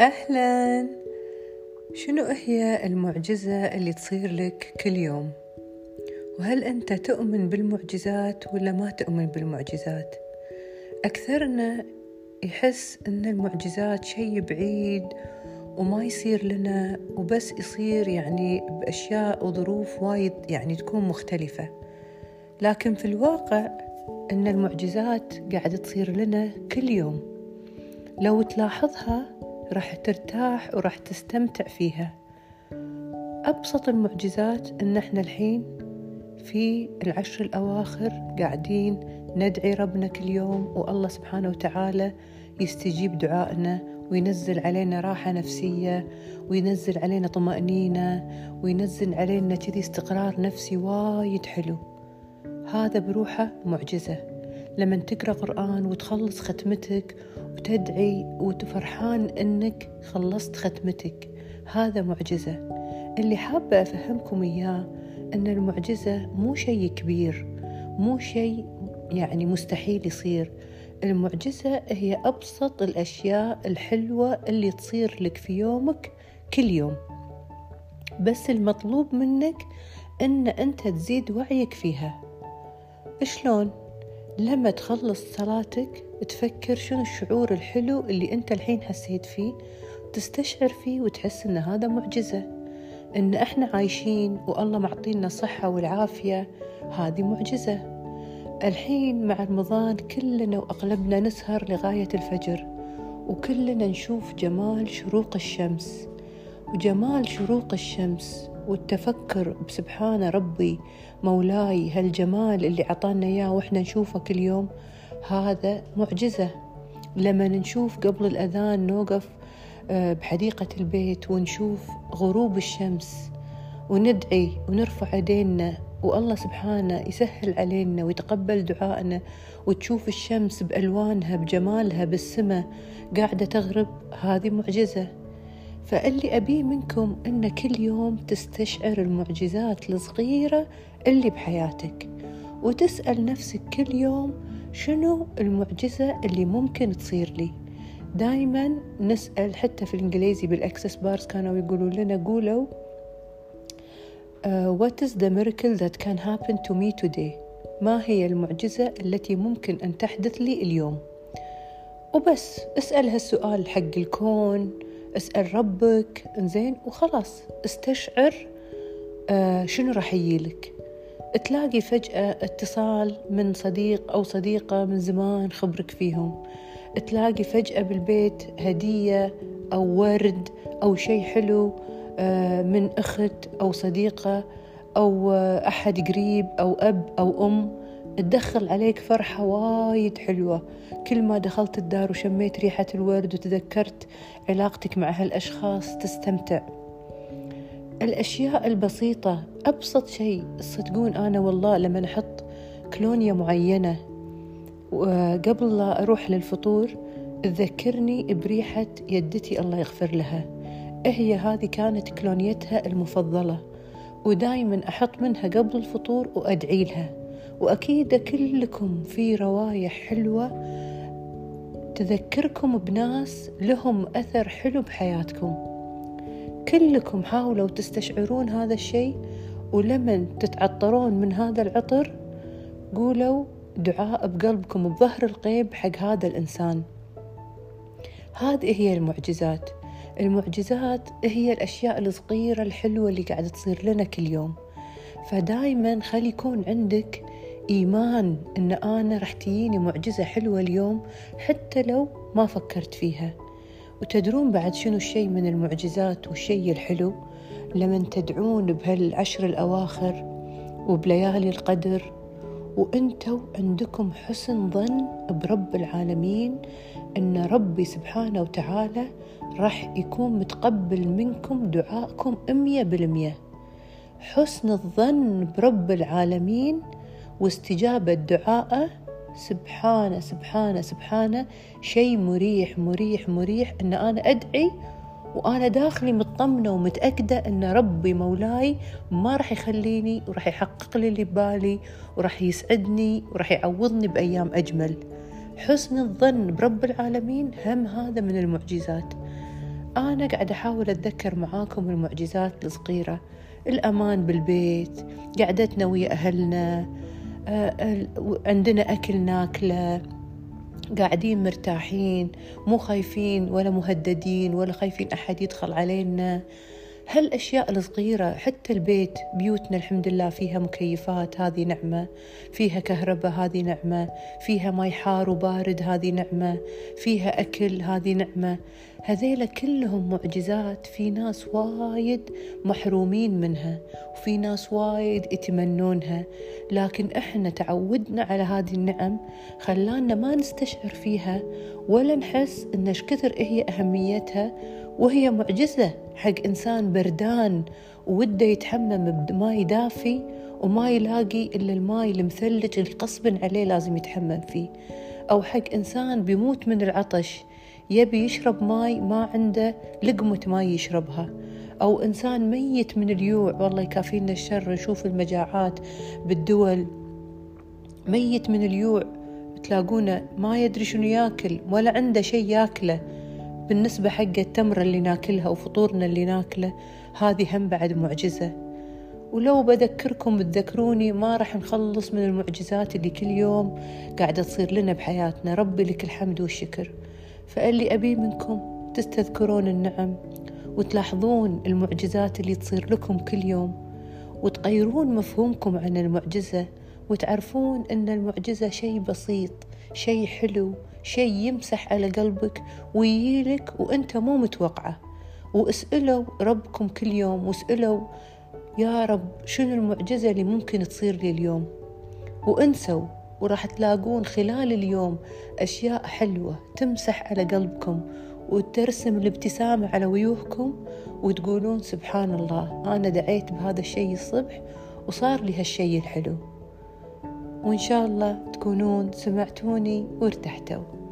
أهلا شنو هي المعجزة اللي تصير لك كل يوم؟ وهل أنت تؤمن بالمعجزات ولا ما تؤمن بالمعجزات؟ أكثرنا يحس أن المعجزات شيء بعيد وما يصير لنا وبس يصير يعني بأشياء وظروف وايد يعني تكون مختلفة لكن في الواقع أن المعجزات قاعدة تصير لنا كل يوم لو تلاحظها راح ترتاح وراح تستمتع فيها. أبسط المعجزات أن إحنا الحين في العشر الأواخر قاعدين ندعي ربنا كل يوم والله سبحانه وتعالى يستجيب دعائنا وينزل علينا راحة نفسية وينزل علينا طمأنينة وينزل علينا كذي استقرار نفسي وايد حلو. هذا بروحه معجزة. لما تقرأ قرآن وتخلص ختمتك وتدعي وتفرحان إنك خلصت ختمتك. هذا معجزة. اللي حابة أفهمكم إياه أن المعجزة مو شيء كبير مو شيء يعني مستحيل يصير. المعجزة هي أبسط الأشياء الحلوة اللي تصير لك في يومك كل يوم. بس المطلوب منك أن أنت تزيد وعيك فيها. شلون؟ لما تخلص صلاتك تفكر شنو الشعور الحلو اللي أنت الحين حسيت فيه تستشعر فيه وتحس أن هذا معجزة. أن إحنا عايشين والله معطينا الصحة والعافية هذه معجزة. الحين مع رمضان كلنا وأغلبنا نسهر لغاية الفجر وكلنا نشوف جمال شروق الشمس. وجمال شروق الشمس والتفكر بسبحان ربي مولاي هالجمال اللي عطانا إياه وإحنا نشوفه كل يوم؟ هذا معجزة. لما نشوف قبل الأذان نوقف بحديقة البيت ونشوف غروب الشمس وندعي ونرفع يدينا والله سبحانه يسهل علينا ويتقبل دعائنا وتشوف الشمس بألوانها بجمالها بالسماء قاعدة تغرب هذه معجزة. فاللي أبيه منكم أن كل يوم تستشعر المعجزات الصغيرة اللي بحياتك وتسأل نفسك كل يوم شنو المعجزة اللي ممكن تصير لي. دايما نسأل حتى في الإنجليزي بالأكسس بارز كانوا يقولوا لنا قولوا uh, What is the miracle that can happen to me today? ما هي المعجزة التي ممكن أن تحدث لي اليوم؟ وبس اسأل هالسؤال حق الكون أسأل ربك إنزين؟ وخلاص استشعر آه شنو راح يجيلك. تلاقي فجأة اتصال من صديق أو صديقة من زمان خبرك فيهم. تلاقي فجأة بالبيت هدية أو ورد أو شيء حلو آه من أخت أو صديقة أو آه أحد قريب أو أب أو أم. تدخل عليك فرحة وايد حلوة. كل ما دخلت الدار وشميت ريحة الورد وتذكرت علاقتك مع هالأشخاص تستمتع. الأشياء البسيطة أبسط شيء تصدقون أنا والله لما أحط كلونيا معينة وقبل لا أروح للفطور تذكرني بريحة يدتي الله يغفر لها. هي هذه كانت كلونيتها المفضلة ودايما أحط منها قبل الفطور وأدعي لها. وأكيد كلكم في روايح حلوة تذكركم بناس لهم أثر حلو بحياتكم. كلكم حاولوا تستشعرون هذا الشيء ولمن تتعطرون من هذا العطر قولوا دعاء بقلبكم بظهر الغيب حق هذا الإنسان. هذه هي المعجزات. المعجزات هي الأشياء الصغيرة الحلوة اللي قاعدة تصير لنا كل يوم. فدايما خلي يكون عندك إيمان إن أنا رح تجيني معجزة حلوة اليوم حتى لو ما فكرت فيها. وتدرون بعد شنو الشيء من المعجزات والشيء الحلو؟ لمن تدعون بهالعشر الأواخر وبليالي القدر وانتوا عندكم حسن ظن برب العالمين إن ربي سبحانه وتعالى راح يكون متقبل منكم دعائكم أمية بالمية. حسن الظن برب العالمين واستجابة دعائه سبحانه سبحانه سبحانه شيء مريح مريح مريح إن أنا أدعي وأنا داخلي مطمنة ومتأكدة إن ربي مولاي ما راح يخليني وراح يحقق لي اللي ببالي وراح يسعدني وراح يعوضني بأيام أجمل. حسن الظن برب العالمين هم هذا من المعجزات. أنا قاعدة أحاول أتذكر معاكم المعجزات الصغيرة. الأمان بالبيت قعدتنا ويا أهلنا عندنا أكل ناكلة قاعدين مرتاحين مو خايفين ولا مهددين ولا خايفين أحد يدخل علينا. هالأشياء الصغيرة حتى البيت بيوتنا الحمد لله فيها مكيفات هذه نعمة. فيها كهرباء هذه نعمة. فيها ماي حار وبارد هذه نعمة. فيها أكل هذه نعمة. هذيلا كلهم معجزات في ناس وايد محرومين منها وفي ناس وايد يتمنونها. لكن إحنا تعودنا على هذه النعم خلانا ما نستشعر فيها ولا نحس ان كثر هي أهميتها وهي معجزة. حق إنسان بردان وده يتحمم بماي دافي وما يلاقي إلا الماي المثلج اللي غصبا عليه لازم يتحمم فيه. أو حق إنسان بيموت من العطش يبي يشرب ماي ما عنده لقمة ماي يشربها. أو إنسان ميت من اليوع والله يكافينا الشر نشوف المجاعات بالدول. ميت من اليوع تلاقونه ما يدري شنو ياكل ولا عنده شيء ياكله. بالنسبة حق التمرة اللي ناكلها وفطورنا اللي ناكله هذه هم بعد معجزة. ولو بذكركم بتذكروني ما راح نخلص من المعجزات اللي كل يوم قاعدة تصير لنا بحياتنا. ربي لك الحمد والشكر. فاللي أبي منكم تستذكرون النعم وتلاحظون المعجزات اللي تصير لكم كل يوم وتغيرون مفهومكم عن المعجزة وتعرفون أن المعجزة شيء بسيط شيء حلو شيء يمسح على قلبك ويجيلك وأنت مو متوقعه. واسألوا ربكم كل يوم واسألوا يا رب شنو المعجزة اللي ممكن تصير لي اليوم؟ وانسوا وراح تلاقون خلال اليوم أشياء حلوة تمسح على قلبكم وترسم الابتسامة على وجوهكم وتقولون سبحان الله أنا دعيت بهذا الشيء الصبح وصار لي هالشيء الحلو. وإن شاء الله تكونون سمعتوني وارتحتوا.